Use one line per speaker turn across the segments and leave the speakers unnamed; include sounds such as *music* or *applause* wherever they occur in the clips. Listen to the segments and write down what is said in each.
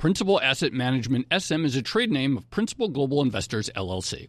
Principal Asset Management SM is a trade name of Principal Global Investors LLC.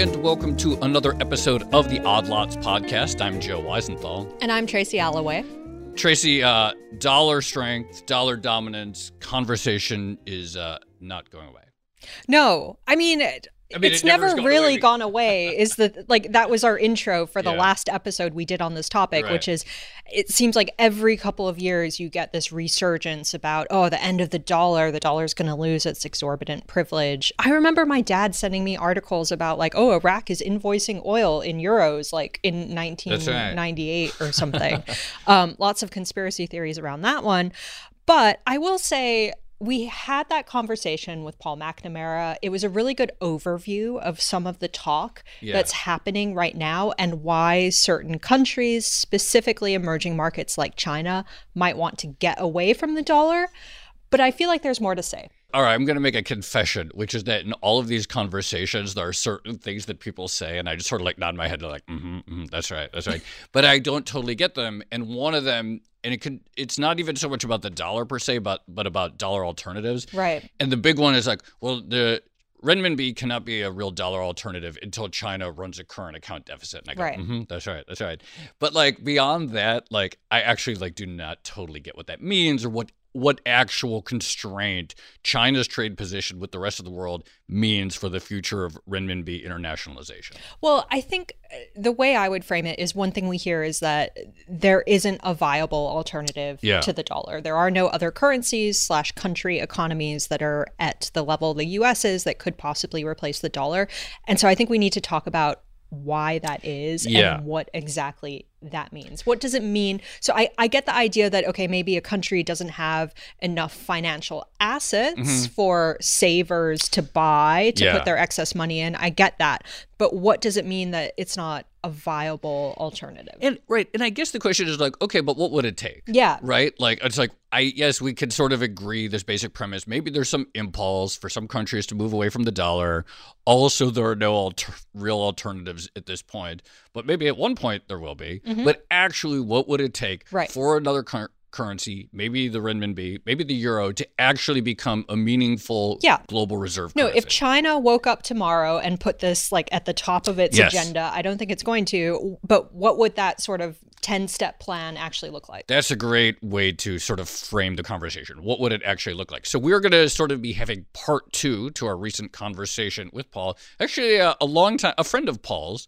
And welcome to another episode of the Odd Lots podcast. I'm Joe Weisenthal.
And I'm Tracy Alloway.
Tracy, uh, dollar strength, dollar dominance conversation is uh, not going away.
No, I mean,
I mean,
it's
it never
really
away.
gone away. Is the *laughs* like that was our intro for the
Yeah.
last episode we did on this topic,
Right.
which is it seems like every couple of years you get this resurgence about oh the end of the dollar, the dollar's going to lose its exorbitant privilege. I remember my dad sending me articles about like oh Iraq is invoicing oil in euros like in 1998 or something. *laughs* um, lots of conspiracy theories around that one, but I will say we had that conversation with Paul McNamara. It was a really good overview of some of the talk
Yeah.
that's happening right now and why certain countries, specifically emerging markets like China, might want to get away from the dollar. But I feel like there's more to say.
All right, I'm going to make a confession, which is that in all of these conversations, there are certain things that people say, and I just sort of like nod my head, like, mm-hmm, mm-hmm, that's right, that's right. *laughs* but I don't totally get them. And one of them, and it could, it's not even so much about the dollar per se, but but about dollar alternatives.
Right.
And the big one is like, well, the renminbi cannot be a real dollar alternative until China runs a current account deficit. And I go,
Right.
hmm that's right, that's right. But like beyond that, like I actually like do not totally get what that means or what what actual constraint China's trade position with the rest of the world means for the future of renminbi internationalization.
Well, I think uh, the way I would frame it is one thing we hear is that there isn't a viable alternative
Yeah.
to the dollar. There are no other currencies slash country economies that are at the level the U.S. is that could possibly replace the dollar. And so I think we need to talk about why that is
Yeah.
and what exactly that means. What does it mean? So I, I get the idea that, okay, maybe a country doesn't have enough financial assets for savers to buy to
Mm-hmm. Yeah.
put their excess money in. I get that. But what does it mean that it's not a viable alternative?
And right, and I guess the question is like, okay, but what would it take?
yeah.
right? Like it's like I yes, we could sort of agree this basic premise. Maybe there's some impulse for some countries to move away from the dollar. Also, there are no alter- real alternatives at this point, but maybe at one point there will be. But actually, what would it take
Mm-hmm. Right.
for another cur- currency, maybe the renminbi, maybe the euro, to actually become a meaningful
Yeah.
global reserve?
No,
currency?
if China woke up tomorrow and put this like at the top of its
Yes.
agenda, I don't think it's going to. But what would that sort of 10 step plan actually look like?
That's a great way to sort of frame the conversation. What would it actually look like? So we're going to sort of be having part two to our recent conversation with Paul. Actually, a, a long time, a friend of Paul's.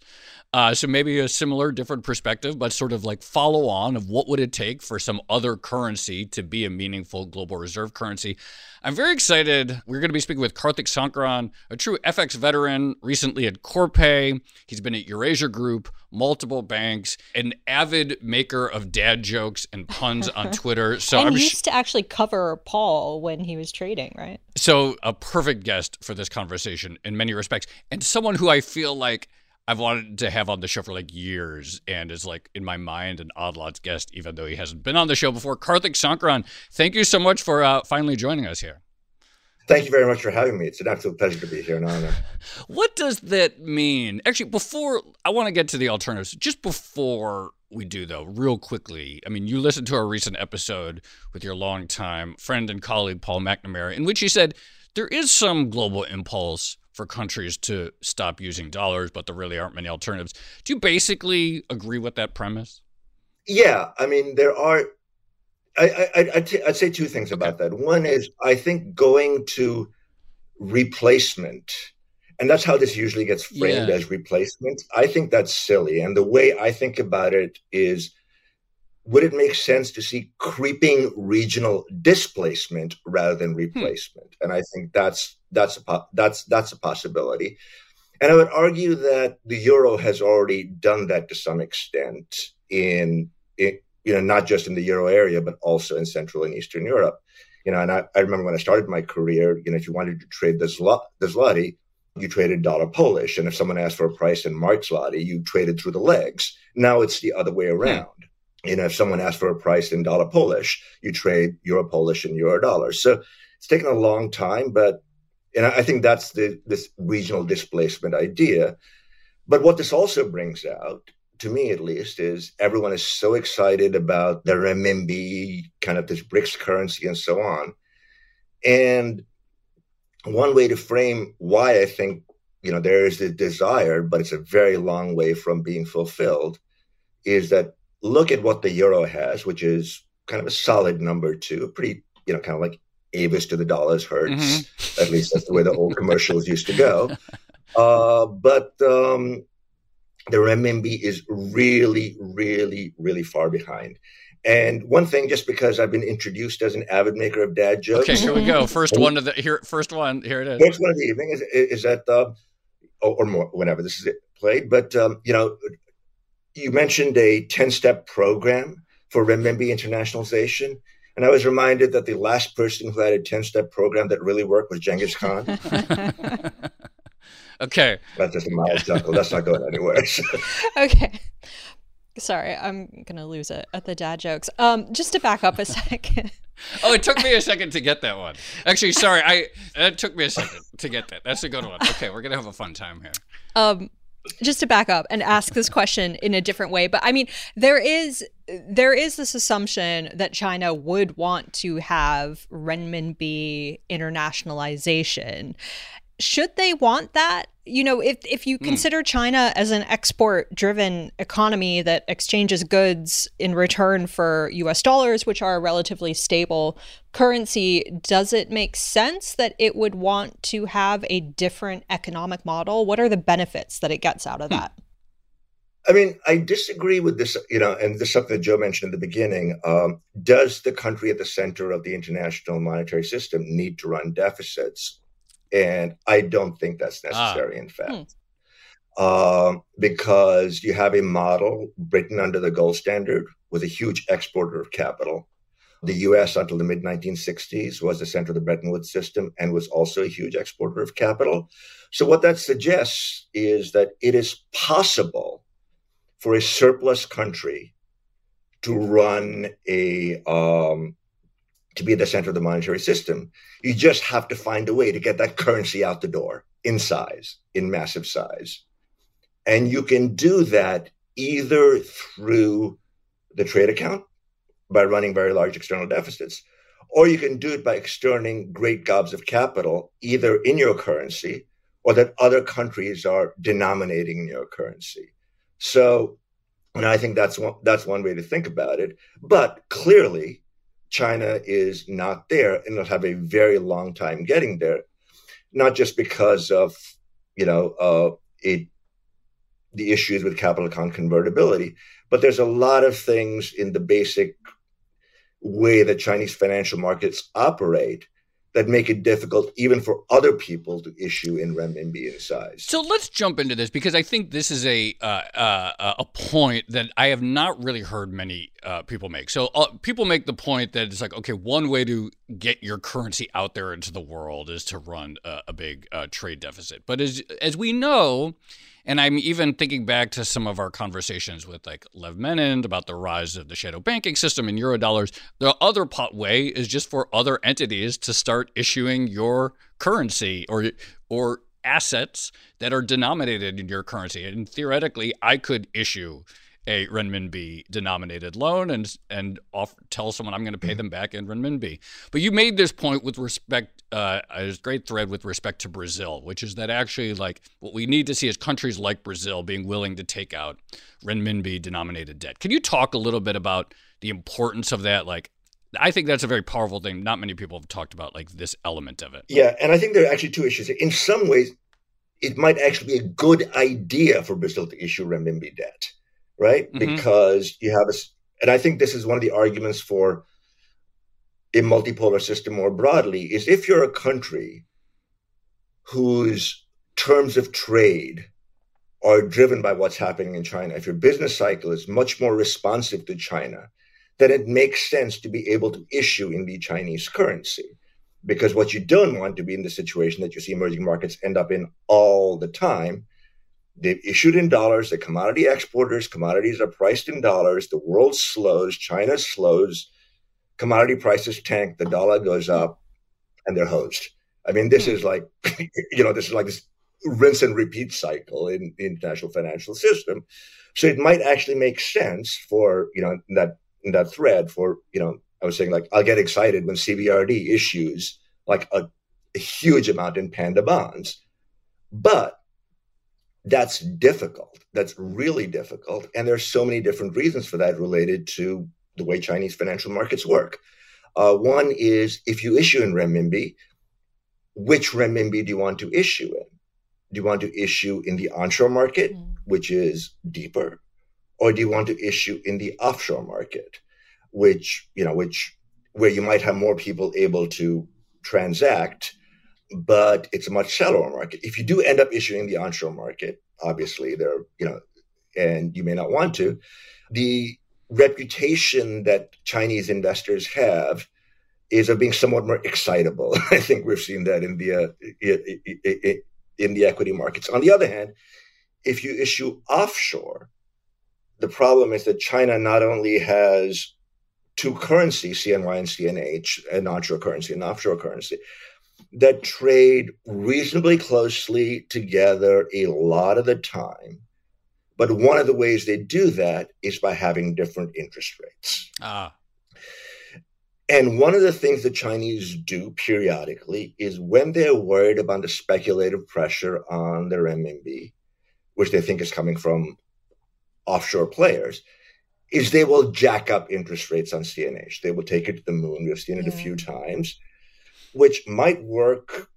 Uh, so maybe a similar, different perspective, but sort of like follow on of what would it take for some other currency to be a meaningful global reserve currency. I'm very excited. We're going to be speaking with Karthik Sankaran, a true FX veteran, recently at Corpay. He's been at Eurasia Group, multiple banks, an avid maker of dad jokes and puns on *laughs* Twitter. So
and
I'm
he
sh-
used to actually cover Paul when he was trading, right?
so a perfect guest for this conversation in many respects, and someone who I feel like I've wanted to have on the show for like years, and is like in my mind an odd lots guest, even though he hasn't been on the show before. Karthik Sankaran, thank you so much for uh, finally joining us here.
Thank you very much for having me. It's an absolute pleasure to be here, an honor. *laughs*
What does that mean? Actually, before I want to get to the alternatives, just before we do, though, real quickly, I mean, you listened to our recent episode with your longtime friend and colleague, Paul McNamara, in which he said there is some global impulse for countries to stop using dollars, but there really aren't many alternatives. Do you basically agree with that premise?
Yeah, I mean there are. I, I, I'd, say two things about that. One is I think going to replacement, and that's how this usually gets framed yeah. as replacement. I think that's silly, and the way I think about it is would it make sense to see creeping regional displacement rather than hmm. replacement? Hmm. And I think that's that's a that's that's a possibility. And I would argue that the euro has already done that to some extent in, in you know not just in the euro area but also in Central and Eastern Europe. You know, and I, I remember when I started my career, you know, if you wanted to trade the, zlo- the zloty, you traded dollar Polish, and if someone asked for a price in mark zloty, you traded through the legs. Now it's the other way hmm. around. Hmm you know, if someone asks for a price in dollar Polish, you trade euro Polish and euro dollars. So it's taken a long time, but and I think that's the this regional displacement idea. But what this also brings out, to me at least, is everyone is so excited about the renminbi, kind of this BRICS currency and so on. And one way to frame why I think you know there is the desire, but it's a very long way from being fulfilled, is that look at what the euro has, which is kind of a solid number too, pretty, you know, kind of like Avis to the dollars Hertz. Mm-hmm. At least that's the way the old commercials used to go. *laughs* Uh, but um, the renminbi is really, really, really far behind. And one thing, just because I've been introduced as an avid maker of dad jokes.
Okay, here we go. *laughs* First one of the here. First one. Here it is.
First one of the evening is is that, uh, or, or more, whenever this is played. But um, you know, you mentioned a 10 step program for renminbi internationalization. And I was reminded that the last person who had a 10 step program that really worked was Genghis Khan. *laughs*
okay.
That's just a mild chuckle. That's not going anywhere. *laughs*
okay. Sorry, I'm going to lose it at the dad jokes. Um, just to back up a second. *laughs*
oh, it took me a second to get that one. Actually, sorry, I it took me a second to get that. That's a good one. Okay, we're gonna have a fun time here.
Um, just to back up and ask this question in a different way but i mean there is there is this assumption that china would want to have renminbi internationalization should they want that you know, if if you mm. consider China as an export driven economy that exchanges goods in return for US dollars, which are a relatively stable currency, does it make sense that it would want to have a different economic model? What are the benefits that it gets out of mm. that?
I mean, I disagree with this, you know, and this is something that Joe mentioned in the beginning. Um, does the country at the center of the international monetary system need to run deficits? And I don't think that's ah. necessary, ah. in fact. Hmm. Um, because you have a model, Britain under the gold standard, was a huge exporter of capital. The US until the mid 1960s was the center of the Bretton Woods system and was also a huge exporter of capital. So, what that suggests is that it is possible for a surplus country to run a um, to be at the center of the monetary system. You just have to find a way to get that currency out the door in size, in massive size. And you can do that either through the trade account by running very large external deficits, or you can do it by externing great gobs of capital either in your currency or that other countries are denominating in your currency. So, and I think that's one, that's one way to think about it. But clearly, China is not there and it'll have a very long time getting there, not just because of, you know, uh, it, the issues with capital account convertibility, but there's a lot of things in the basic way that Chinese financial markets operate that make it difficult even for other people to issue in renminbi in size.
So let's jump into this because I think this is a uh, uh, a point that I have not really heard many uh, people make. So uh, people make the point that it's like okay, one way to get your currency out there into the world is to run a, a big uh, trade deficit. But as as we know and I'm even thinking back to some of our conversations with like Lev Menand about the rise of the shadow banking system and eurodollars. The other pot way is just for other entities to start issuing your currency or or assets that are denominated in your currency. And theoretically, I could issue a renminbi denominated loan and and off, tell someone I'm going to pay them back in renminbi. But you made this point with respect, uh, a great thread with respect to Brazil, which is that actually like what we need to see is countries like Brazil being willing to take out renminbi denominated debt. Can you talk a little bit about the importance of that? Like, I think that's a very powerful thing. Not many people have talked about like this element of it.
Yeah, and I think there are actually two issues. In some ways, it might actually be a good idea for Brazil to issue renminbi debt, right? Mm-hmm. Because you have a, and I think this is one of the arguments for a multipolar system more broadly, is if you're a country whose terms of trade are driven by what's happening in China, if your business cycle is much more responsive to China, then it makes sense to be able to issue in the Chinese currency because what you don't want to be in the situation that you see emerging markets end up in all the time. They've issued in dollars, the commodity exporters, commodities are priced in dollars, the world slows, China slows, commodity prices tank, the dollar goes up, and they're hosed. I mean, this hmm. is like, *laughs* you know, this is like this rinse and repeat cycle in the international financial system. So it might actually make sense for, you know, that in that thread for, you know, I was saying like I'll get excited when CBRD issues like a, a huge amount in panda bonds, but that's difficult. That's really difficult, and there's so many different reasons for that related to the way Chinese financial markets work. Uh, one is if you issue in renminbi, which renminbi do you want to issue in? Do you want to issue in the onshore market, mm. which is deeper, or do you want to issue in the offshore market? which you know which where you might have more people able to transact but it's a much shallower market. If you do end up issuing the onshore market obviously there you know and you may not want to the reputation that chinese investors have is of being somewhat more excitable. *laughs* I think we've seen that in the uh, in the equity markets. On the other hand if you issue offshore the problem is that china not only has two currencies, CNY and CNH, an onshore currency and offshore currency, that trade reasonably closely together a lot of the time. But one of the ways they do that is by having different interest rates. Ah. And one of the things the Chinese do periodically is when they're worried about the speculative pressure on their renminbi, which they think is coming from offshore players, is they will jack up interest rates on CNH. They will take it to the moon. We've seen it yeah. a few times, which might work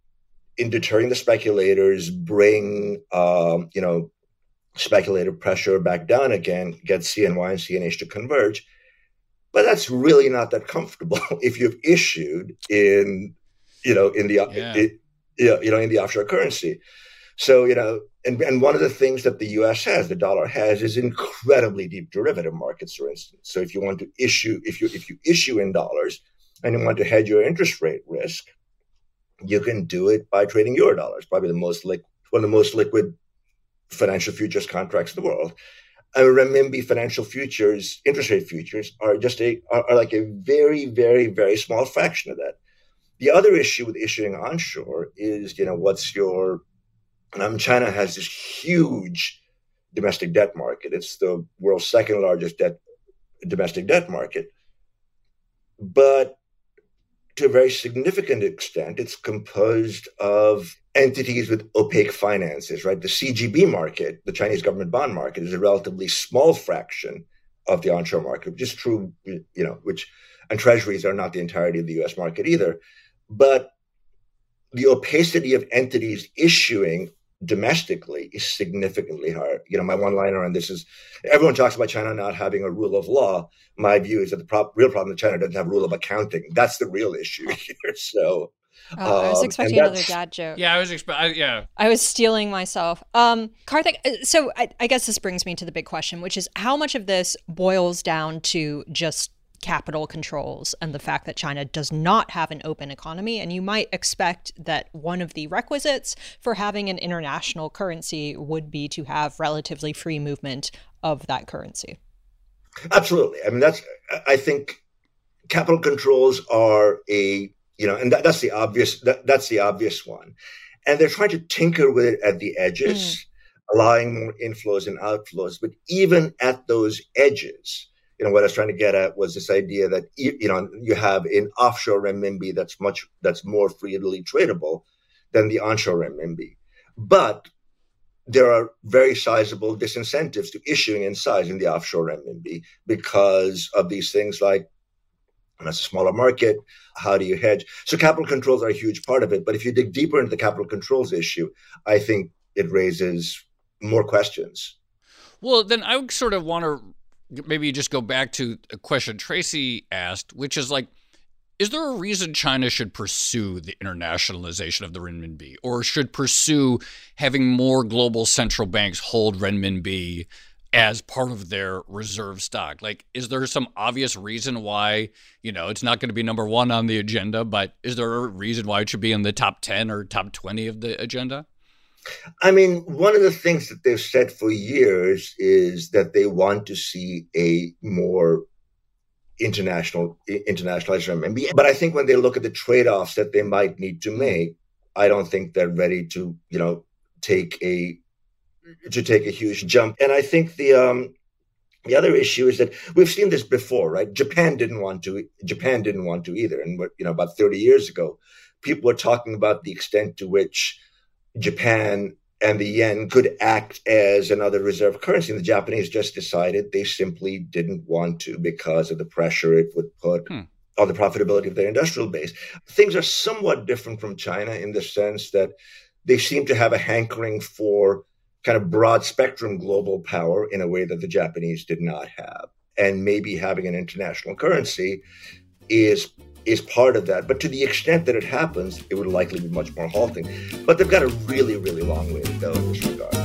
in deterring the speculators, bring um, you know speculative pressure back down again, get CNY and CNH to converge. But that's really not that comfortable *laughs* if you've issued in you know in the yeah. it, you know in the offshore currency. So, you know, and, and one of the things that the US has, the dollar has, is incredibly deep derivative markets, for instance. So if you want to issue, if you if you issue in dollars and you want to hedge your interest rate risk, you can do it by trading euro dollars, probably the most liquid one of the most liquid financial futures contracts in the world. And renminbi financial futures, interest rate futures, are just a are, are like a very, very, very small fraction of that. The other issue with issuing onshore is, you know, what's your um, China has this huge domestic debt market. It's the world's second largest debt domestic debt market. But to a very significant extent, it's composed of entities with opaque finances, right? The CGB market, the Chinese government bond market, is a relatively small fraction of the onshore market, which is true, you know, which and treasuries are not the entirety of the US market either. But the opacity of entities issuing domestically is significantly higher. You know, my one liner on this is everyone talks about China not having a rule of law. My view is that the pro- real problem that China doesn't have a rule of accounting. That's the real issue here. *laughs* So.
Oh, I was um, expecting another dad joke.
Yeah, I was expecting. Yeah,
I was steeling myself. Um, Karthik. Uh, so I, I guess this brings me to the big question, which is how much of this boils down to just capital controls and the fact that China does not have an open economy. And you might expect that one of the requisites for having an international currency would be to have relatively free movement of that currency.
Absolutely. I mean, that's, I think capital controls are a, you know, and that, that's the obvious, that, that's the obvious one. And they're trying to tinker with it at the edges. Mm. allowing more inflows and outflows. But even at those edges, you know, what I was trying to get at was this idea that you know you have an offshore renminbi that's much that's more freely tradable than the onshore renminbi, but there are very sizable disincentives to issuing in size in the offshore renminbi because of these things like and that's a smaller market. How do you hedge? So capital controls are a huge part of it. But if you dig deeper into the capital controls issue, I think it raises more questions.
Well, then I would sort of want to maybe you just go back to a question Tracy asked, which is like, is there a reason China should pursue the internationalization of the renminbi or should pursue having more global central banks hold renminbi as part of their reserve stock? Like, is there some obvious reason why, you know, it's not going to be number one on the agenda, but is there a reason why it should be in the top 10 or top 20 of the agenda?
I mean, one of the things that they've said for years is that they want to see a more international internationalized. But I think when they look at the trade-offs that they might need to make, I don't think they're ready to, you know, take a to take a huge jump. And I think the um the other issue is that we've seen this before, right? Japan didn't want to. Japan didn't want to either. And you know, about 30 years ago, people were talking about the extent to which Japan and the yen could act as another reserve currency. And the Japanese just decided they simply didn't want to because of the pressure it would put hmm. on the profitability of their industrial base. Things are somewhat different from China in the sense that they seem to have a hankering for kind of broad spectrum global power in a way that the Japanese did not have. And maybe having an international currency is is part of that. But to the extent that it happens, it would likely be much more halting. But they've got a really, really long way to go in this regard.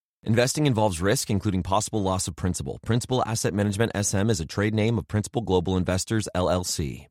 Investing involves risk, including possible loss of principal. Principal Asset Management SM is a trade name of Principal Global Investors, LLC.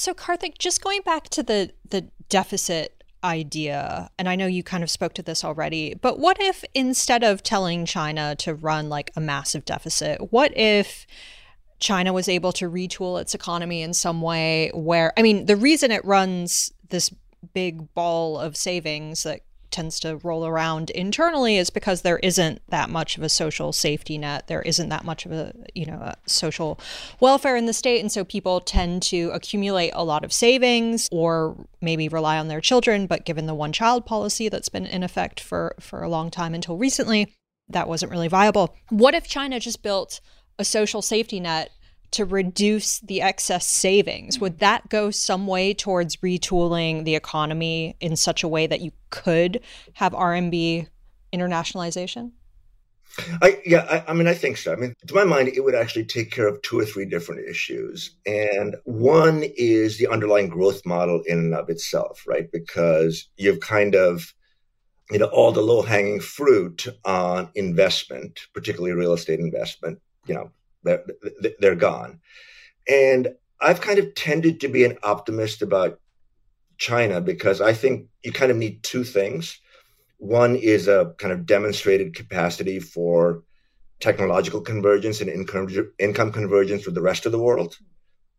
So Karthik, just going back to the the deficit idea, and I know you kind of spoke to this already, but what if instead of telling China to run like a massive deficit, what if China was able to retool its economy in some way where I mean, the reason it runs this big ball of savings that tends to roll around internally is because there isn't that much of a social safety net. There isn't that much of a, you know, a social welfare in the state. And so people tend to accumulate a lot of savings or maybe rely on their children. But given the one child policy that's been in effect for, for a long time until recently, that wasn't really viable. What if China just built a social safety net to reduce the excess savings? Would that go some way towards retooling the economy in such a way that you could have RMB internationalization?
I yeah, I, I, mean, I think so. I mean, to my mind, it would actually take care of two or three different issues, and one is the underlying growth model in and of itself, right? Because you've kind of you know all the low hanging fruit on investment, particularly real estate investment, you know, they're, they're gone. And I've kind of tended to be an optimist about China because I think you kind of need two things. One is a kind of demonstrated capacity for technological convergence and income, income convergence with the rest of the world,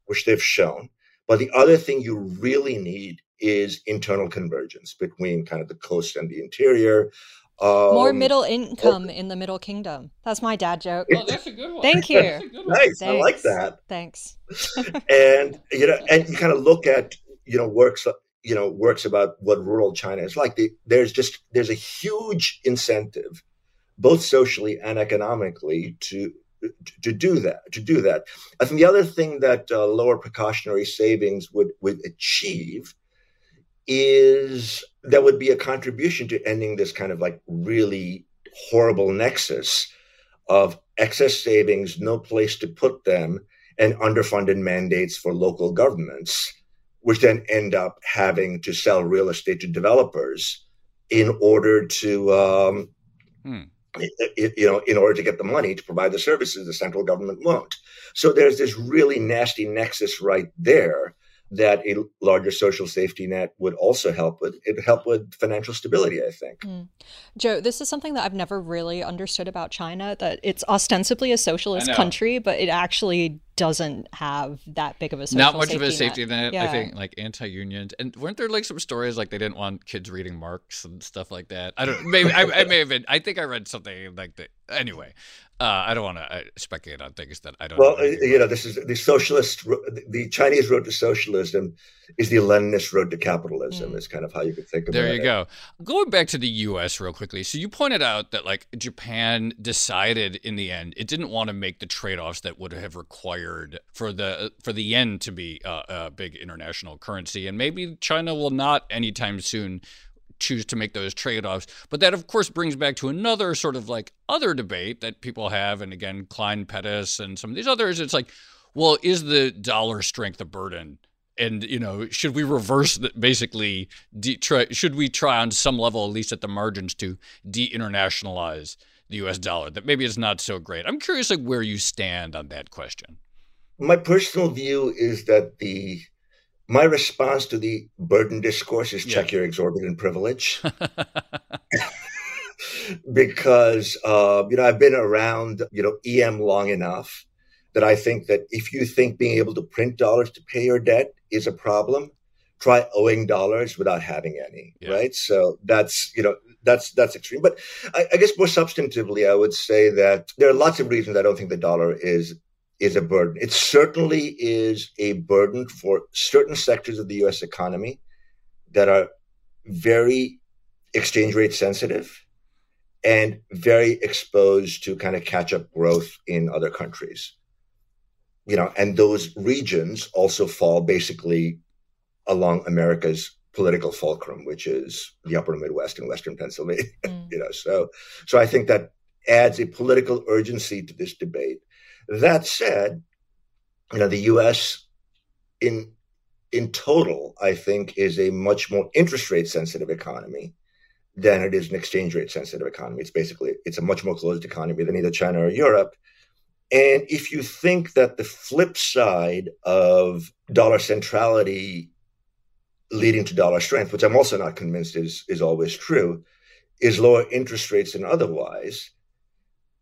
which they've shown. But the other thing you really need is internal convergence between kind of the coast and the interior, Um,
More middle income in the Middle Kingdom. That's my dad joke.
Oh, that's a good one.
Thank *laughs* you.
That's a good one.
nice. I like that.
Thanks. *laughs*
and you know, and you kind of look at you know works you know works about what rural China is like. The, there's just there's a huge incentive, both socially and economically, to to do that. To do that, I think the other thing that uh, lower precautionary savings would would achieve is that would be a contribution to ending this kind of like really horrible nexus of excess savings, no place to put them, and underfunded mandates for local governments, which then end up having to sell real estate to developers in order to, um,
Hmm.
you know, in order to get the money to provide the services the central government won't. So there's this really nasty nexus right there that a larger social safety net would also help with. It help with financial stability, I think. Hmm.
Joe, this is something that I've never really understood about China that it's ostensibly a socialist country, but it actually doesn't have that big of a social
Not much of a
safety
safety net. I think like anti-unions, and weren't there like some stories like they didn't want kids reading Marx and stuff like that? I don't. Maybe I, I may have been. I think I read something like that. Anyway, uh, I don't want to uh, speculate on things that I don't.
Well,
know
uh, you know, this is the socialist, the Chinese road to socialism is the Leninist road to capitalism.
Mm.
Is kind of how you could think about it.
There
it.
you go. Going back to the U.S. real quickly. So you pointed out that like Japan decided in the end it didn't want to make the trade-offs that would have required for the for the yen to be a, a big international currency, and maybe China will not anytime soon choose to make those trade-offs. But that of course brings back to another sort of like other debate that people have, and again Klein Pettis and some of these others. It's like, well, is the dollar strength a burden? and you know should we reverse the, basically de- try, should we try on some level at least at the margins to de-internationalize the US dollar that maybe it's not so great i'm curious like where you stand on that question
My personal view is that the my response to the burden discourse is
Yeah.
check your exorbitant privilege. *laughs* *laughs* because uh, you know I've been around you know EM long enough that I think that if you think being able to print dollars to pay your debt is a problem, try owing dollars without having any.
Yeah.
Right. So that's you know that's that's extreme. But I, I guess more substantively, I would say that there are lots of reasons I don't think the dollar is is a burden. It certainly is a burden for certain sectors of the U.S. economy that are very exchange rate sensitive and very exposed to kind of catch up growth in other countries. You know, and those regions also fall basically along America's political fulcrum, which is the upper Midwest and Western Pennsylvania. *laughs*
Mm.
you know, so so I think that adds a political urgency to this debate. That said, you know, the US in in total, I think, is a much more interest rate sensitive economy than it is an exchange rate sensitive economy. It's basically it's a much more closed economy than either China or Europe. And if you think that the flip side of dollar centrality leading to dollar strength, which I'm also not convinced is is always true, is lower interest rates than otherwise,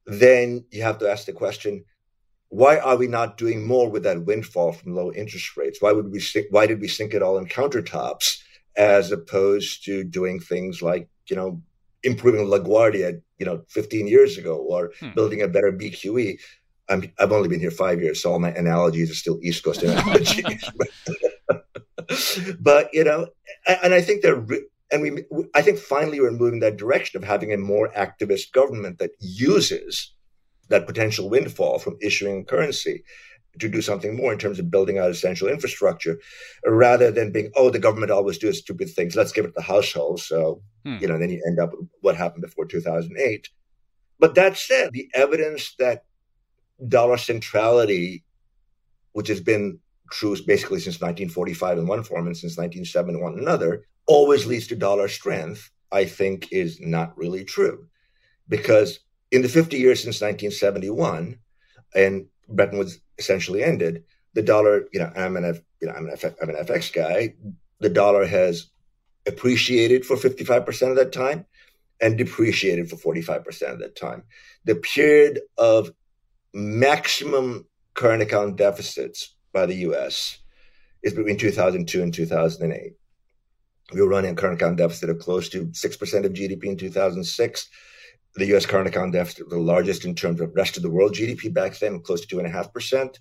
then you have to ask the question, why are we not doing more with that windfall from low interest rates? Why would we sink, why did we sink it all in countertops as opposed to doing things like, you know, improving LaGuardia, you know, 15 years ago or
Hmm.
building a better BQE? I'm, I've only been here five years, so all my analogies are still East Coast analogies. *laughs* but, you know, and I think they're, and we, I think finally we're moving that direction of having a more activist government that uses that potential windfall from issuing currency to do something more in terms of building out essential infrastructure rather than being, oh, the government always does stupid things. Let's give it to the households. So,
Hmm.
you know, then you end up with what happened before 2008. But that said, the evidence that dollar centrality, which has been true basically since 1945 in one form and since 1971 in another, always leads to dollar strength, I think is not really true. Because in the 50 years since 1971, and Bretton Woods essentially ended, the dollar, you know, I'm an, F, you know, I'm an, F, I'm an FX guy. The dollar has appreciated for 55% of that time and depreciated for 45% of that time. The period of maximum current account deficits by the US is between 2002 and 2008. We were running a current account deficit of close to 6% of GDP in 2006. The US current account deficit was the largest in terms of rest of the world GDP back then, close to 2.5%.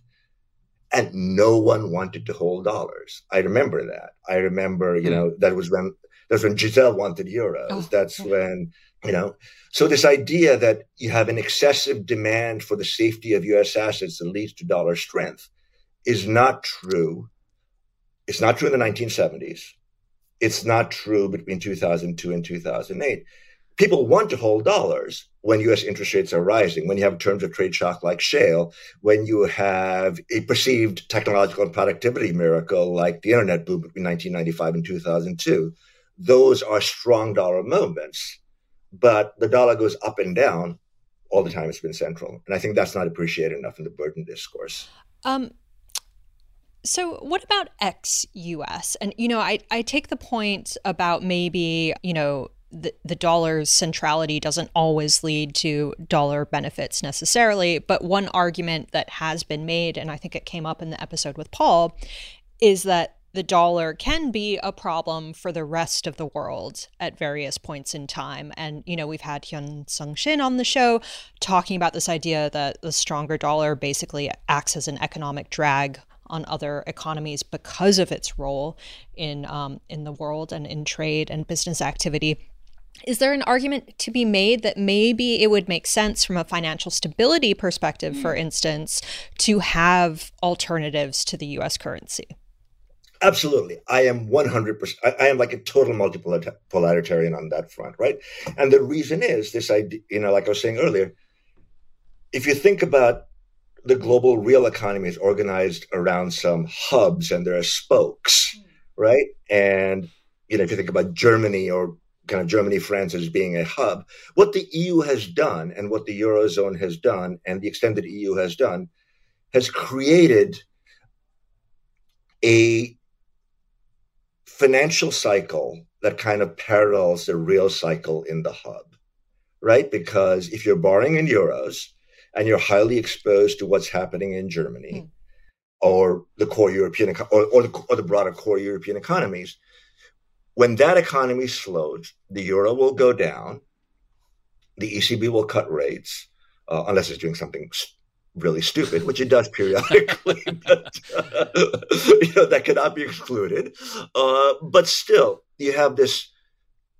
And no one wanted to hold dollars. I remember that. I remember, you hmm. know, that was when that's when Gisele wanted euros. Oh. That's when, you know, so this idea that you have an excessive demand for the safety of US assets that leads to dollar strength is not true. It's not true in the 1970s. It's not true between 2002 and 2008. People want to hold dollars when US interest rates are rising, when you have terms of trade shock like shale, when you have a perceived technological and productivity miracle like the internet boom between 1995 and 2002. Those are strong dollar moments, but the dollar goes up and down all the time. It's been central. And I think that's not appreciated enough in the burden discourse. Um,
so, what about ex US? And, you know, I, I take the point about maybe, you know, the, the dollar's centrality doesn't always lead to dollar benefits necessarily. But one argument that has been made, and I think it came up in the episode with Paul, is that the dollar can be a problem for the rest of the world at various points in time. And, you know, we've had Hyun Song Shin on the show talking about this idea that the stronger dollar basically acts as an economic drag on other economies because of its role in um, in the world and in trade and business activity. Is there an argument to be made that maybe it would make sense from a financial stability perspective, for hmm. instance, to have alternatives to the US currency?
Absolutely. I am 100%. I, I am like a total multipolaritarian on that front, right? And the reason is this idea, you know, like I was saying earlier, if you think about the global real economy is organized around some hubs and there are spokes, mm. right? And you know, if you think about Germany or kind of Germany, France as being a hub, what the EU has done and what the eurozone has done and the extended EU has done has created a financial cycle that kind of parallels the real cycle in the hub, right? Because if you're borrowing in euros and you're highly exposed to what's happening in Germany mm. or the core European or, or, the, or the broader core European economies, when that economy slows, the euro will go down, the ECB will cut rates, uh, unless it's doing something really stupid, which it does periodically, *laughs* but uh, *laughs* you know that cannot be excluded. Uh, but still, you have this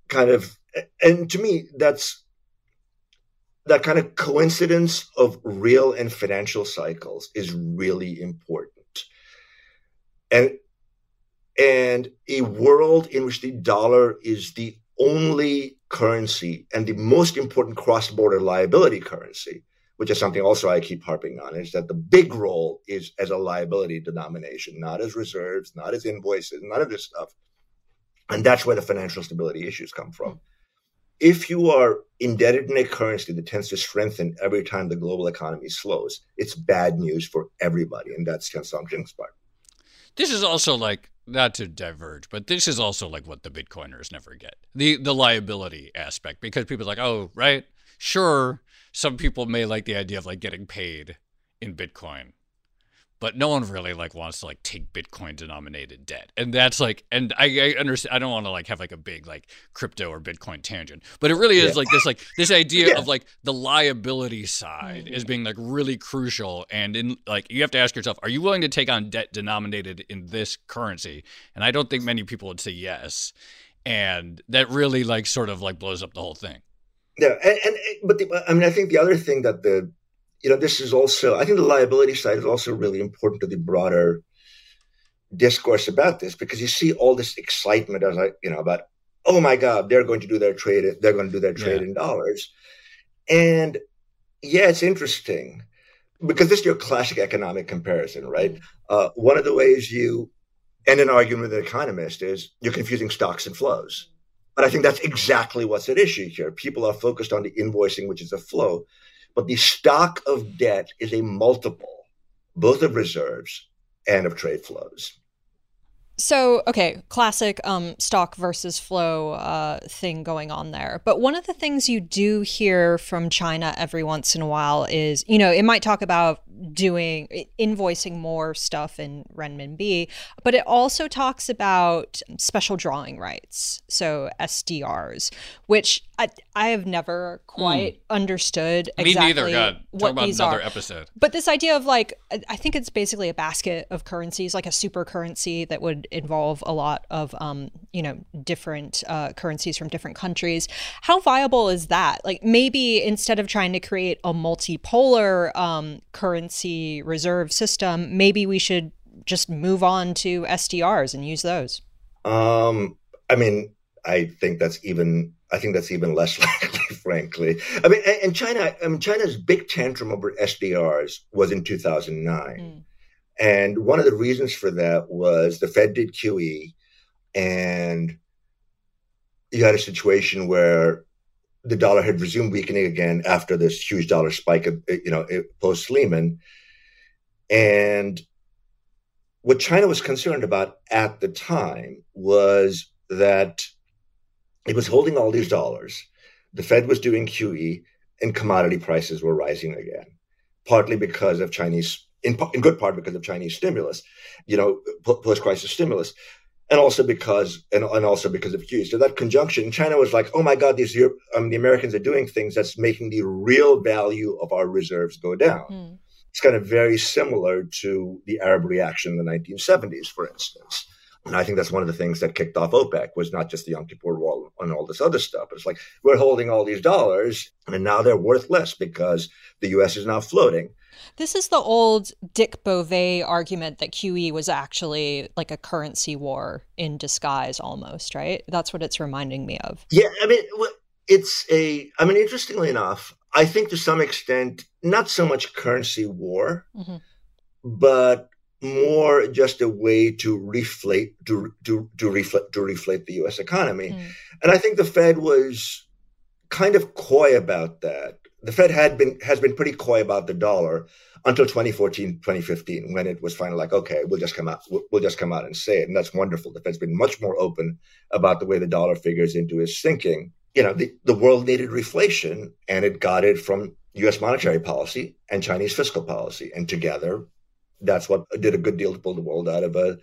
kind of, and to me, that's that kind of coincidence of real and financial cycles is really important. And and a world in which the dollar is the only currency and the most important cross-border liability currency, which is something also I keep harping on, is that the big role is as a liability denomination, not as reserves, not as invoices, none of this stuff. And that's where the financial stability issues come from if you are indebted in a currency that tends to strengthen every time the global economy slows, it's bad news for everybody. And that's consumption's part.
This is also like not to diverge, but this is also like what the Bitcoiners never get. The the liability aspect because people like, oh, right, sure, some people may like the idea of like getting paid in Bitcoin, but no one really like wants to like take bitcoin denominated debt and that's like and i, I understand i don't want to like have like a big like crypto or bitcoin tangent but it really is yeah. like this like this idea yeah. of like the liability side mm-hmm. is being like really crucial and in like you have to ask yourself are you willing to take on debt denominated in this currency and i don't think many people would say yes and that really like sort of like blows up the whole thing
yeah and, and but the, i mean i think the other thing that the you know, this is also, I think the liability side is also really important to the broader discourse about this because you see all this excitement as I, you know, about, oh my God, they're going to do their trade, they're going to do their trade yeah. in dollars. And yeah, it's interesting because this is your classic economic comparison, right? Uh, one of the ways you end an argument with an economist is you're confusing stocks and flows. But I think that's exactly what's at issue here. People are focused on the invoicing, which is a flow. But the stock of debt is a multiple, both of reserves and of trade flows.
So, okay, classic um, stock versus flow uh, thing going on there. But one of the things you do hear from China every once in a while is, you know, it might talk about doing invoicing more stuff in renminbi but it also talks about special drawing rights so sdrs which i, I have never quite mm. understood
Me
exactly
neither god. Talk
what
about
these
another
are.
episode.
But this idea of like i think it's basically a basket of currencies like a super currency that would involve a lot of um, you know different uh, currencies from different countries. How viable is that? Like maybe instead of trying to create a multipolar um, currency reserve system, maybe we should just move on to SDRs and use those.
Um, I mean, I think that's even. I think that's even less *laughs* likely, frankly. I mean, and China. I mean, China's big tantrum over SDRs was in 2009, mm. and one of the reasons for that was the Fed did QE, and you had a situation where the dollar had resumed weakening again after this huge dollar spike, uh, of, you know, post Lehman. And what China was concerned about at the time was that it was holding all these dollars. The Fed was doing QE, and commodity prices were rising again, partly because of Chinese, in, in good part because of Chinese stimulus, you know, post crisis stimulus and also because and, and also because of Hughes. So that conjunction, China was like, oh my God, these Europe, um, the Americans are doing things that's making the real value of our reserves go down. Mm. It's kind of very similar to the Arab reaction in the 1970s, for instance. And I think that's one of the things that kicked off OPEC was not just the Yom Kippur War and all this other stuff. It's like we're holding all these dollars and now they're worth less because the U.S. is now floating.
This is the old Dick Bove argument that QE was actually like a currency war in disguise almost, right? That's what it's reminding me of.
Yeah, I mean, it's a, I mean, interestingly enough, I think to some extent, not so much currency war, mm-hmm. but more just a way to reflate to to to reflate to reflate the U.S. economy, mm. and I think the Fed was kind of coy about that. The Fed had been has been pretty coy about the dollar until 2014, 2015, when it was finally like, okay, we'll just come out, we'll, we'll just come out and say it, and that's wonderful. The Fed's been much more open about the way the dollar figures into its thinking. You know, the, the world needed reflation, and it got it from U.S. monetary policy and Chinese fiscal policy, and together that's what did a good deal to pull the world out of a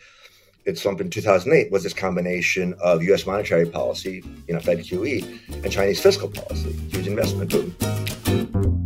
its slump in 2008 was this combination of U.S. monetary policy, you know, Fed QE, and Chinese fiscal policy, huge investment boom.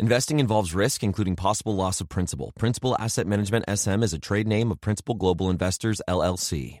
Investing involves risk, including possible loss of principal. Principal Asset Management SM is a trade name of Principal Global Investors, LLC.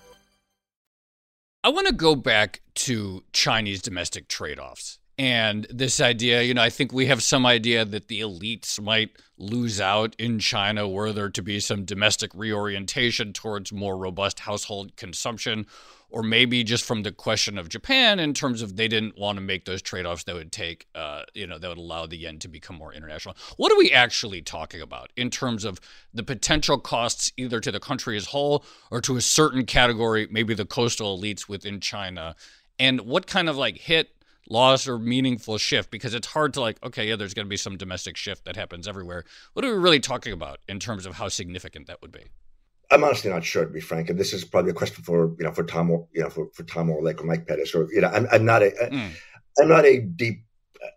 I want to go back to Chinese domestic trade offs and this idea. You know, I think we have some idea that the elites might lose out in China were there to be some domestic reorientation towards more robust household consumption or maybe just from the question of Japan in terms of they didn't want to make those trade-offs that would take, uh, you know, that would allow the yen to become more international. What are we actually talking about in terms of the potential costs either to the country as a whole or to a certain category, maybe the coastal elites within China, and what kind of like hit loss or meaningful shift? Because it's hard to like okay yeah there's going to be some domestic shift that happens everywhere. What are we really talking about in terms of how significant that would be
I'm honestly not sure, to be frank. And this is probably a question for you know for Tom, you know, for, for Tom Orlik or Mike Pettis, or you know, I'm, I'm not a, mm. I'm not a deep,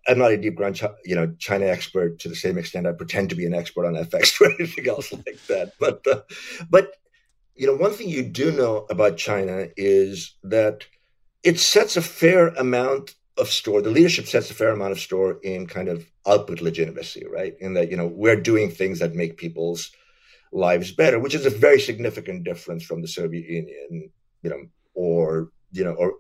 I'm not a deep ground, you know, China expert to the same extent I pretend to be an expert on FX or *laughs* anything else like that. But, uh, but you know, one thing you do know about China is that it sets a fair amount of store. The leadership sets a fair amount of store in kind of output legitimacy, right? In that, you know, we're doing things that make people's lives better, which is a very significant difference from the Soviet Union, you know, or, you know, or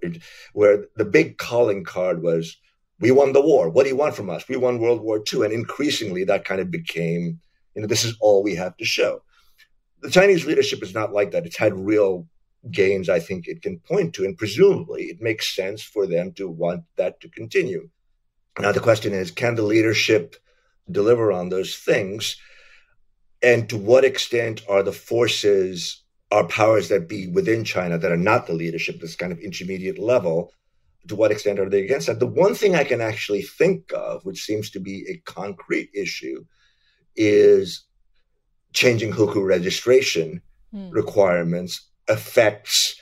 where the big calling card was, we won the war. What do you want from us? We won World War II. And increasingly that kind of became, you know, this is all we have to show. The Chinese leadership is not like that. It's had real gains I think it can point to. And presumably it makes sense for them to want that to continue. Now, the question is can the leadership deliver on those things? And to what extent are the forces, are powers that be within China that are not the leadership, this kind of intermediate level, to what extent are they against that? The one thing I can actually think of, which seems to be a concrete issue, is changing hukou registration hmm. requirements affects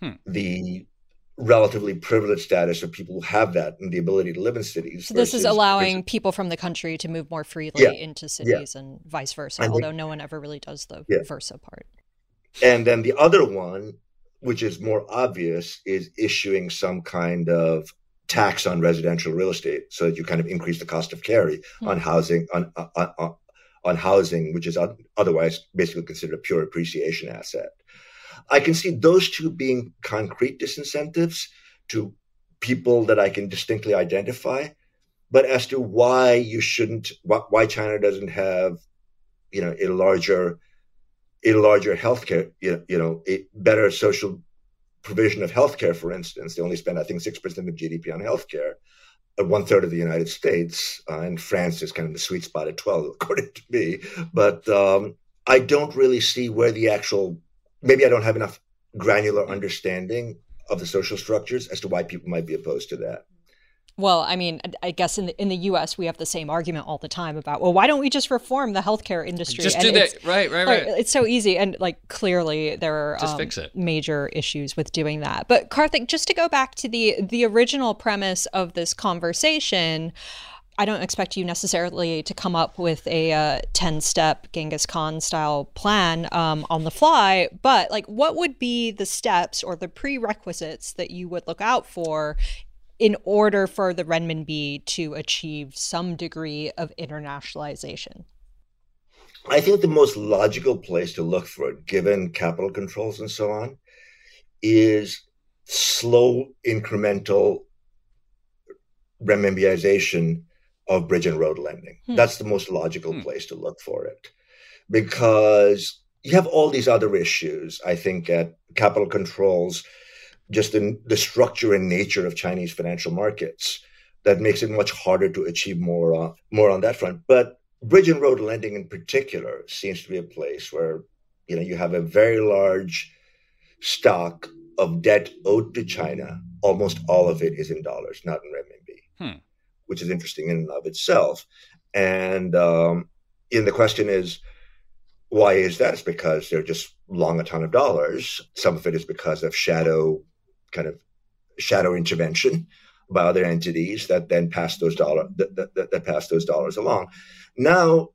hmm. the relatively privileged status of people who have that and the ability to live in cities.
So this is allowing versus, people from the country to move more freely yeah, into cities yeah. and vice versa, and although no one ever really does the yeah. versa part.
And then the other one, which is more obvious, is issuing some kind of tax on residential real estate so that you kind of increase the cost of carry hmm. on housing on, on, on on housing, which is otherwise basically considered a pure appreciation asset. I can see those two being concrete disincentives to people that I can distinctly identify. But as to why you shouldn't, why China doesn't have, you know, a larger, a larger healthcare, you know, a better social provision of healthcare, for instance, they only spend, I think, six percent of GDP on healthcare, uh, one third of the United States, uh, and France is kind of the sweet spot at twelve, *laughs* according to me. But um, I don't really see where the actual maybe I don't have enough granular understanding of the social structures as to why people might be opposed to that.
Well, I mean, I guess in the in the U.S. we have the same argument all the time about, well, why don't we just reform the healthcare industry?
Just and do that, right, right, right.
It's so easy, and like clearly there are um, major issues with doing that. But Karthik, just to go back to the the original premise of this conversation, I don't expect you necessarily to come up with a uh, 10 step Genghis Khan style plan um, on the fly, but like what would be the steps or the prerequisites that you would look out for in order for the renminbi to achieve some degree of internationalization?
I think the most logical place to look for it, given capital controls and so on, is slow incremental renminbiization of bridge and road lending. Hmm. That's the most logical hmm. place to look for it because you have all these other issues, I think, at capital controls, just in the structure and nature of Chinese financial markets that makes it much harder to achieve more, uh, more on that front. But bridge and road lending in particular seems to be a place where, you know, you have a very large stock of debt owed to China. Almost all of it is in dollars, not in renminbi. Hmm which is interesting in and of itself. And um, and the question is, why is that? It's because they're just long a ton of dollars. Some of it is because of shadow kind of shadow intervention by other entities that then pass those dollar that, that, that pass those dollars along. Now,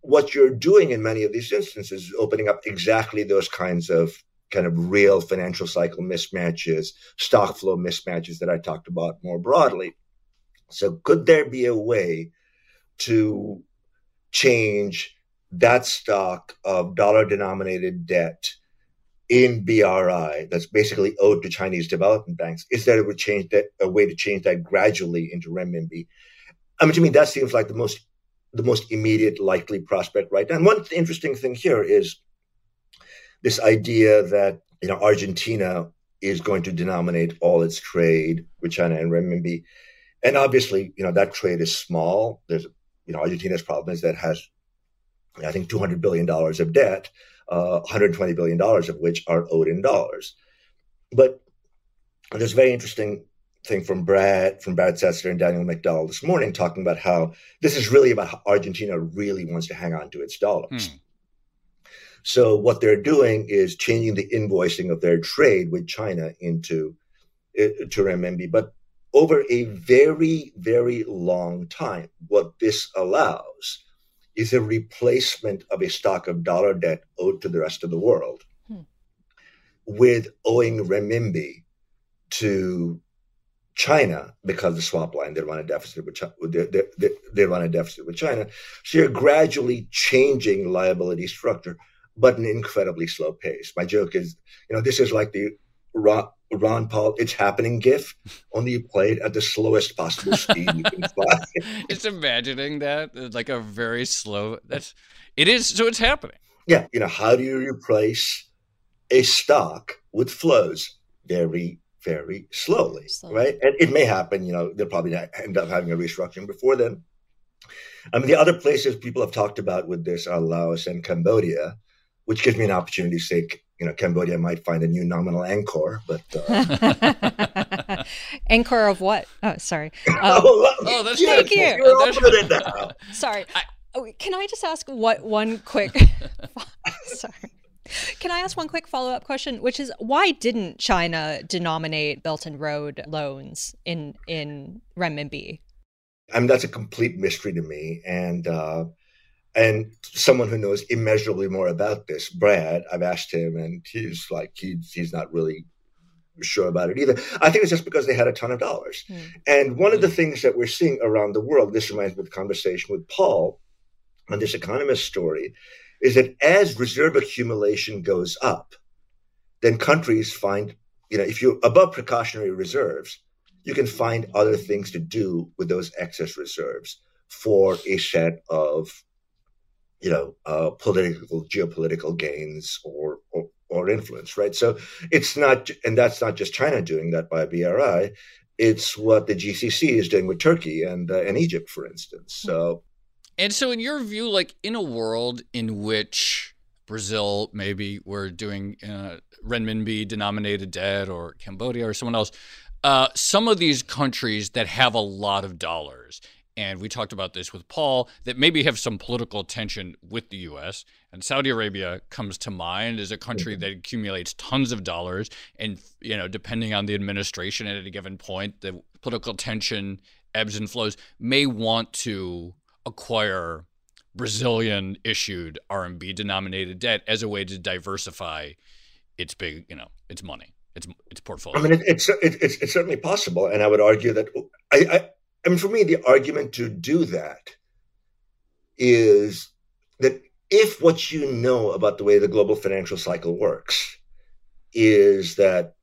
what you're doing in many of these instances is opening up exactly those kinds of kind of real financial cycle mismatches, stock flow mismatches that I talked about more broadly. So, could there be a way to change that stock of dollar denominated debt in BRI that's basically owed to Chinese development banks? Is there a, change that, a way to change that gradually into renminbi? I mean, to me, that seems like the most the most immediate likely prospect right now. And one interesting thing here is this idea that you know Argentina is going to denominate all its trade with China in renminbi. And obviously, you know, that trade is small. There's, you know, Argentina's problem is that it has, I think, $200 billion of debt, uh, $120 billion of which are owed in dollars. But there's a very interesting thing from Brad, from Brad Setser and Daniel McDowell this morning, talking about how this is really about how Argentina really wants to hang on to its dollars. Hmm. So what they're doing is changing the invoicing of their trade with China into uh, to renminbi. But over a very, very long time. What this allows is a replacement of a stock of dollar debt owed to the rest of the world. Hmm. with owing renminbi to China because the swap line they run a deficit with China, they, they, they run a deficit with China. So you're gradually changing liability structure, but an incredibly slow pace. My joke is, you know, this is like the Ron, Ron Paul "It's Happening" gif, only you play it at the slowest possible speed you can *laughs* fly.
Just imagining that uh, like a very slow. That's it is. So it's happening.
Yeah, you know, how do you replace a stock with flows? Very very slowly, slowly, right? And it may happen, you know, they'll probably end up having a restructuring before then. I mean, the other places people have talked about with this are Laos and Cambodia, which gives me an opportunity to say, you know, Cambodia might find a new nominal Angkor, but
uh... *laughs* Angkor of what? Oh, sorry. *laughs*
Um, oh, oh, that's
thank
good.
you. That's... *laughs* sorry. I... Oh, can I just ask what one quick? sorry. Can I ask one quick follow up question, which is why didn't China denominate Belt and Road loans in in renminbi?
I mean, that's a complete mystery to me, and uh, and someone who knows immeasurably more about this, Brad. I've asked him, and he's like he's he's not really sure about it either. I think it's just because they had a ton of dollars. Mm. And one of the things that we're seeing around the world, this reminds me of the conversation with Paul on this economist story, is that as reserve accumulation goes up, then countries find, you know, if you're above precautionary reserves, you can find other things to do with those excess reserves for a set of, you know, uh, political, geopolitical gains or, or, or influence, right? So it's not, and that's not just China doing that by BRI. It's what the GCC is doing with Turkey and uh, and Egypt, for instance. So
and so, in your view, like in a world in which Brazil maybe we're doing uh, renminbi denominated debt, or Cambodia or someone else, uh, some of these countries that have a lot of dollars, and we talked about this with Paul, that maybe have some political tension with the U.S. And Saudi Arabia comes to mind as a country mm-hmm. that accumulates tons of dollars, and you know, depending on the administration at any given point, the political tension ebbs and flows. May want to acquire Brazilian issued RMB denominated debt as a way to diversify its big, you know, its money, its its portfolio.
I mean, it, it's, it, it's it's certainly possible, and I would argue that I, I I mean, for me, the argument to do that is that if what you know about the way the global financial cycle works is that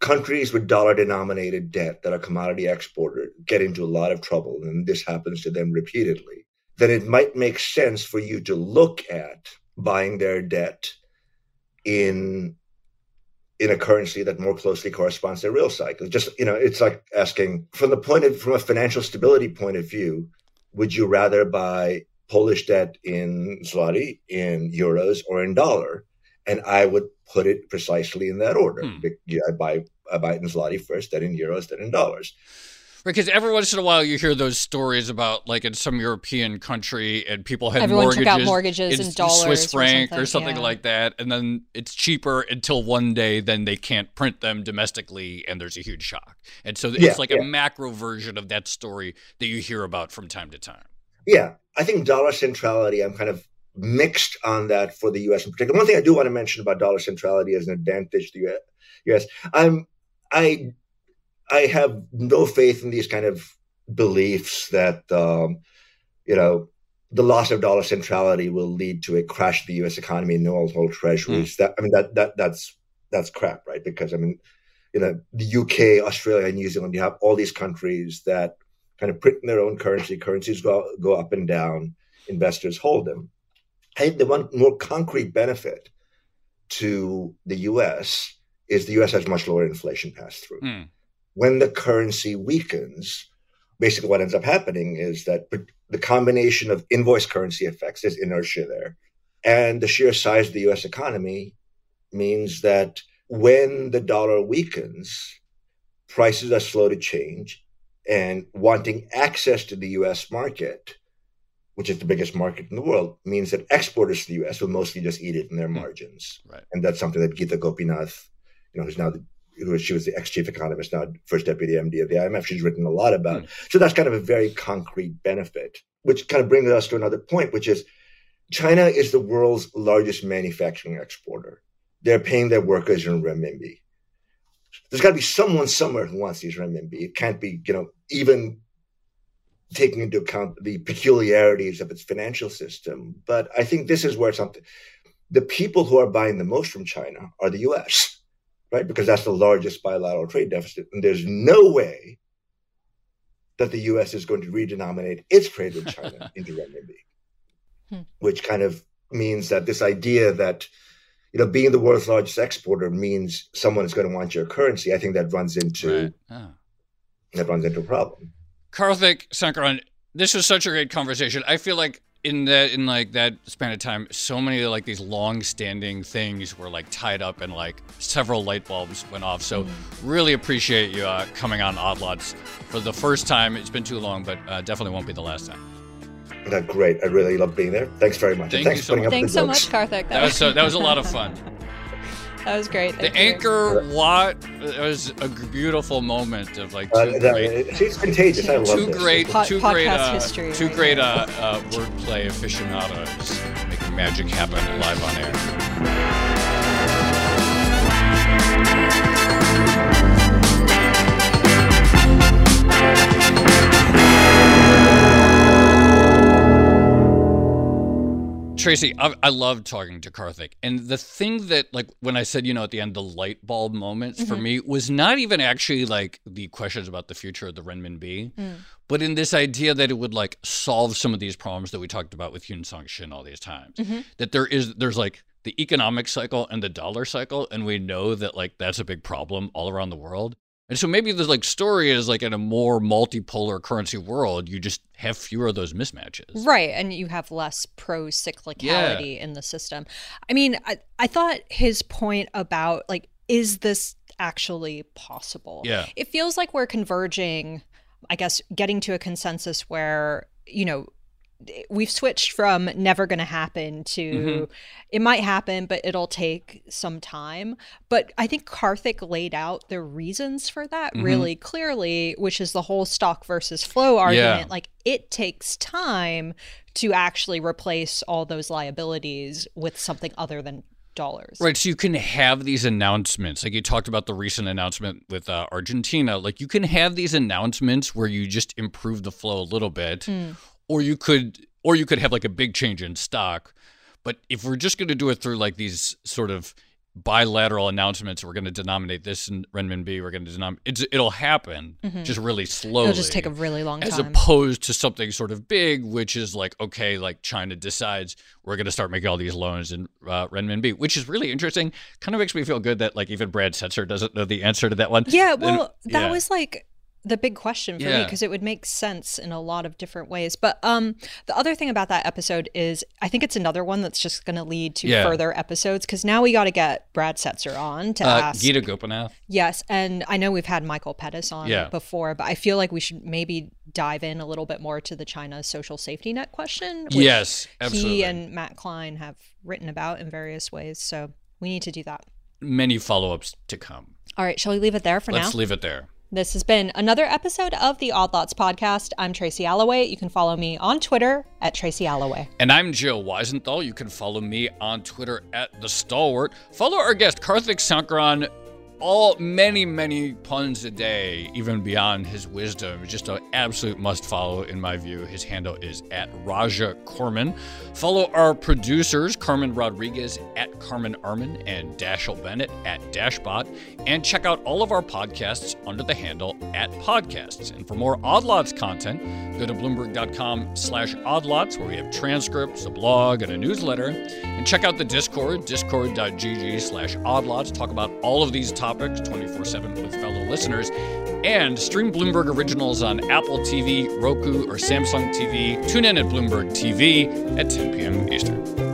countries with dollar denominated debt that are commodity exporters get into a lot of trouble, and this happens to them repeatedly, then it might make sense for you to look at buying their debt in in a currency that more closely corresponds to real cycle. Just you know, it's like asking from the point of from a financial stability point of view, would you rather buy Polish debt in zloty, in euros, or in dollar? And I would put it precisely in that order. Hmm. I buy I buy it in zloty first, then in euros, then in dollars.
Because every once in a while you hear those stories about like in some European country and people had
Everyone
mortgages,
took out mortgages in, in dollars,
Swiss franc
or something,
or something
yeah.
like that, and then it's cheaper until one day then they can't print them domestically and there's a huge shock. And so it's
yeah,
like
yeah.
a macro version of that story that you hear about from time to time.
Yeah, I think dollar centrality. I'm kind of mixed on that for the U.S. in particular. One thing I do want to mention about dollar centrality as an advantage to the U.S. I'm I I have no faith in these kind of beliefs that um, you know the loss of dollar centrality will lead to a crash of the U.S. economy and no all treasuries. Mm. That I mean that that that's that's crap, right? Because I mean, you know, the UK, Australia, New Zealand, you have all these countries that kind of print their own currency. Currencies go go up and down. Investors hold them. I think the one more concrete benefit to the U.S. is the U.S. has much lower inflation pass through.
Mm
when the currency weakens, basically what ends up happening is that the combination of invoice currency effects, there's inertia there, and the sheer size of the US economy means that when the dollar weakens, prices are slow to change, and wanting access to the US market, which is the biggest market in the world, means that exporters to the US will mostly just eat it in their hmm. margins.
Right.
And that's something that Gita Gopinath, you know, who's now the who she was the ex-chief economist, now first deputy MD of the IMF. She's written a lot about. Mm. So that's kind of a very concrete benefit, which kind of brings us to another point, which is China is the world's largest manufacturing exporter. they're paying their workers in renminbi. There's got to be someone somewhere who wants these renminbi. It can't be, you know, even taking into account the peculiarities of its financial system. But I think this is where something the people who are buying the most from China are the US, right? Because that's the largest bilateral trade deficit. And there's no way that the US is going to redenominate its trade with China *laughs* into renminbi, hmm. which kind of means that this idea that you know being the world's largest exporter means someone is going to want your currency. I think that runs into right. oh. that runs into a problem.
Karthik Sankaran, this was such a great conversation. I feel like in that in like that span of time, so many like these long-standing things were like tied up, and like several light bulbs went off. So, mm. really appreciate you uh, coming on Odd Lots for the first time. It's been too long, but uh, definitely won't be the last time.
That's great. I really love being there. Thanks very much.
Thank
thanks
you so much.
Thanks so much, Karthik.
That, that was so, that was a lot of fun.
That was great.
Thank the you. Angkor Wat was a beautiful moment of like
two uh, great. She's contagious. I love
two this. great, two great, uh, history, two right great uh, uh, wordplay aficionados making magic happen live on air. Tracy, I, I love talking to Karthik. And the thing that, like, when I said, you know, at the end, the light bulb moments mm-hmm. for me was not even actually like the questions about the future of the renminbi, mm. but in this idea that it would like solve some of these problems that we talked about with Hyun Song Shin all these times. Mm-hmm. That there is, there's like the economic cycle and the dollar cycle. And we know that like that's a big problem all around the world. And so maybe the like story is like in a more multipolar currency world, you just have fewer of those mismatches.
Right. And you have less pro cyclicality yeah. in the system. I mean, I, I thought his point about like, is this actually possible?
Yeah.
It feels like we're converging, I guess, getting to a consensus where, you know, we've switched from never going to happen to mm-hmm. it might happen but it'll take some time but i think karthik laid out the reasons for that mm-hmm. really clearly which is the whole stock versus flow argument yeah. like it takes time to actually replace all those liabilities with something other than dollars.
Right. So you can have these announcements. Like you talked about the recent announcement with uh, Argentina. Like you can have these announcements where you just improve the flow a little bit. Mm or you could or you could have like a big change in stock. But if we're just going to do it through like these sort of bilateral announcements, we're going to denominate this in renminbi. We're going to denominate it'll happen mm-hmm. just really slowly.
It'll just take a really long
time,
as
opposed to something sort of big, which is like okay, like China decides we're going to start making all these loans in uh, renminbi, which is really interesting. Kind of makes me feel good that like even Brad Setser doesn't know the answer to that one.
Yeah, well, and, that yeah. was like the big question for yeah. me because it would make sense in a lot of different ways. But um, the other thing about that episode is I think it's another one that's just going to lead to yeah. further episodes because now we got to get Brad Setser on to uh, ask
Gita Gopinath.
Yes, and I know we've had Michael Pettis on yeah. before, but I feel like we should maybe dive in a little bit more to the China social safety net question.
yes, absolutely.
He and Matt Klein have written about in various ways, so we need to do that.
Many follow ups to come.
All right, shall we leave it there for
Let's
now?
Let's leave it there.
This has been another episode of the Odd Lots podcast. I'm Tracy Alloway. You can follow me on Twitter at Tracy Alloway.
And I'm Joe Weisenthal. You can follow me on Twitter at The Stalwart. Follow our guest, Karthik Sankaran, all many many puns a day even beyond his wisdom. Just an absolute must follow in my view. His handle is at raja korman. Follow our producers carmen rodriguez at carmen armen and dashiell bennett at dashbot. And check out all of our podcasts under the handle at podcasts. And for more odd lots content go to bloomberg.com slash oddlots where we have transcripts a blog and a newsletter and check out the discord discord.gg slash oddlots talk about all of these topics topics 24 7 with fellow listeners. And stream Bloomberg Originals on Apple TV, Roku, or Samsung TV. Tune in at Bloomberg TV at 10 p.m. Eastern.